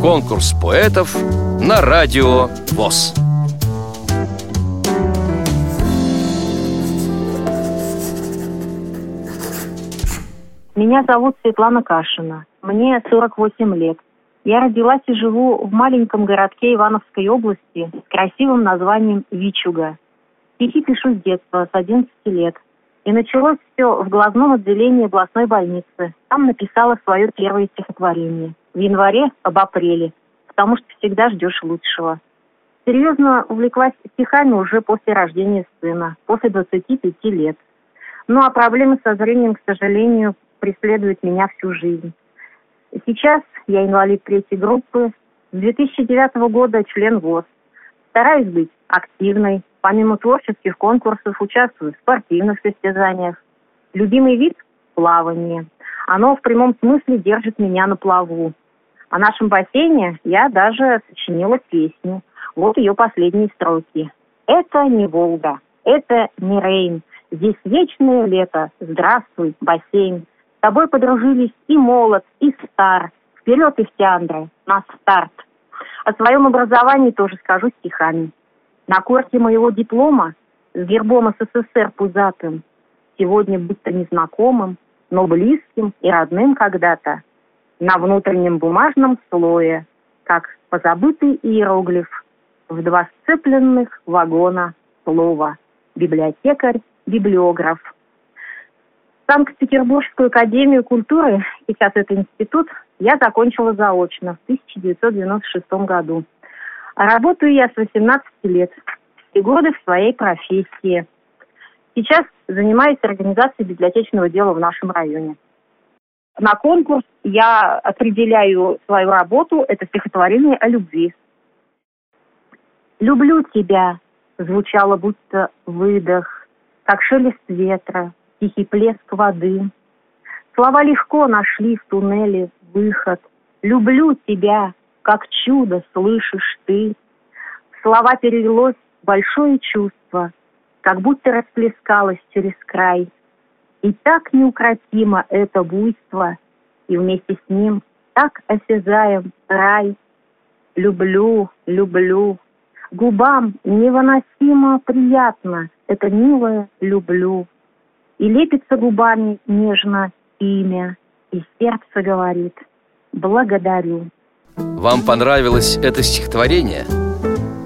Конкурс поэтов на радио ВОЗ. Меня зовут Светлана Кашина. Мне 48 лет. Я родилась и живу в маленьком городке Ивановской области с красивым названием Вичуга. Стихи пишу с детства, с 11 лет. И началось все в глазном отделении областной больницы. Там написала свое первое стихотворение. В январе об апреле, потому что всегда ждешь лучшего. Серьезно увлеклась стихами уже после рождения сына, после 25 лет. Ну а проблемы со зрением, к сожалению, преследуют меня всю жизнь. Сейчас я инвалид третьей группы, с 2009 года член ВОЗ. Стараюсь быть активной, помимо творческих конкурсов участвую в спортивных состязаниях. Любимый вид – плавание. Оно в прямом смысле держит меня на плаву. О нашем бассейне я даже сочинила песню. Вот ее последние строки. Это не Волга, это не Рейн. Здесь вечное лето. Здравствуй, бассейн. С тобой подружились и молод, и стар. Вперед, Ихтиандра, на старт. О своем образовании тоже скажу стихами. На корте моего диплома с гербом СССР пузатым сегодня будто незнакомым, но близким и родным когда-то. На внутреннем бумажном слое, как позабытый иероглиф, в два сцепленных вагона слова. Библиотекарь, библиограф – Санкт-Петербургскую академию культуры, сейчас это институт, я закончила заочно в 1996 году. Работаю я с 18 лет, и годы в своей профессии. Сейчас занимаюсь организацией библиотечного дела в нашем районе. На конкурс я определяю свою работу, это стихотворение о любви. «Люблю тебя» звучало будто выдох, как шелест ветра, тихий плеск воды. Слова легко нашли в туннеле выход. «Люблю тебя, как чудо слышишь ты». слова перелилось большое чувство, как будто расплескалось через край. И так неукротимо это буйство, и вместе с ним так осязаем рай. Люблю, люблю, губам невыносимо приятно это милое «люблю». И лепится губами нежно имя, и сердце говорит «благодарю». Вам понравилось это стихотворение?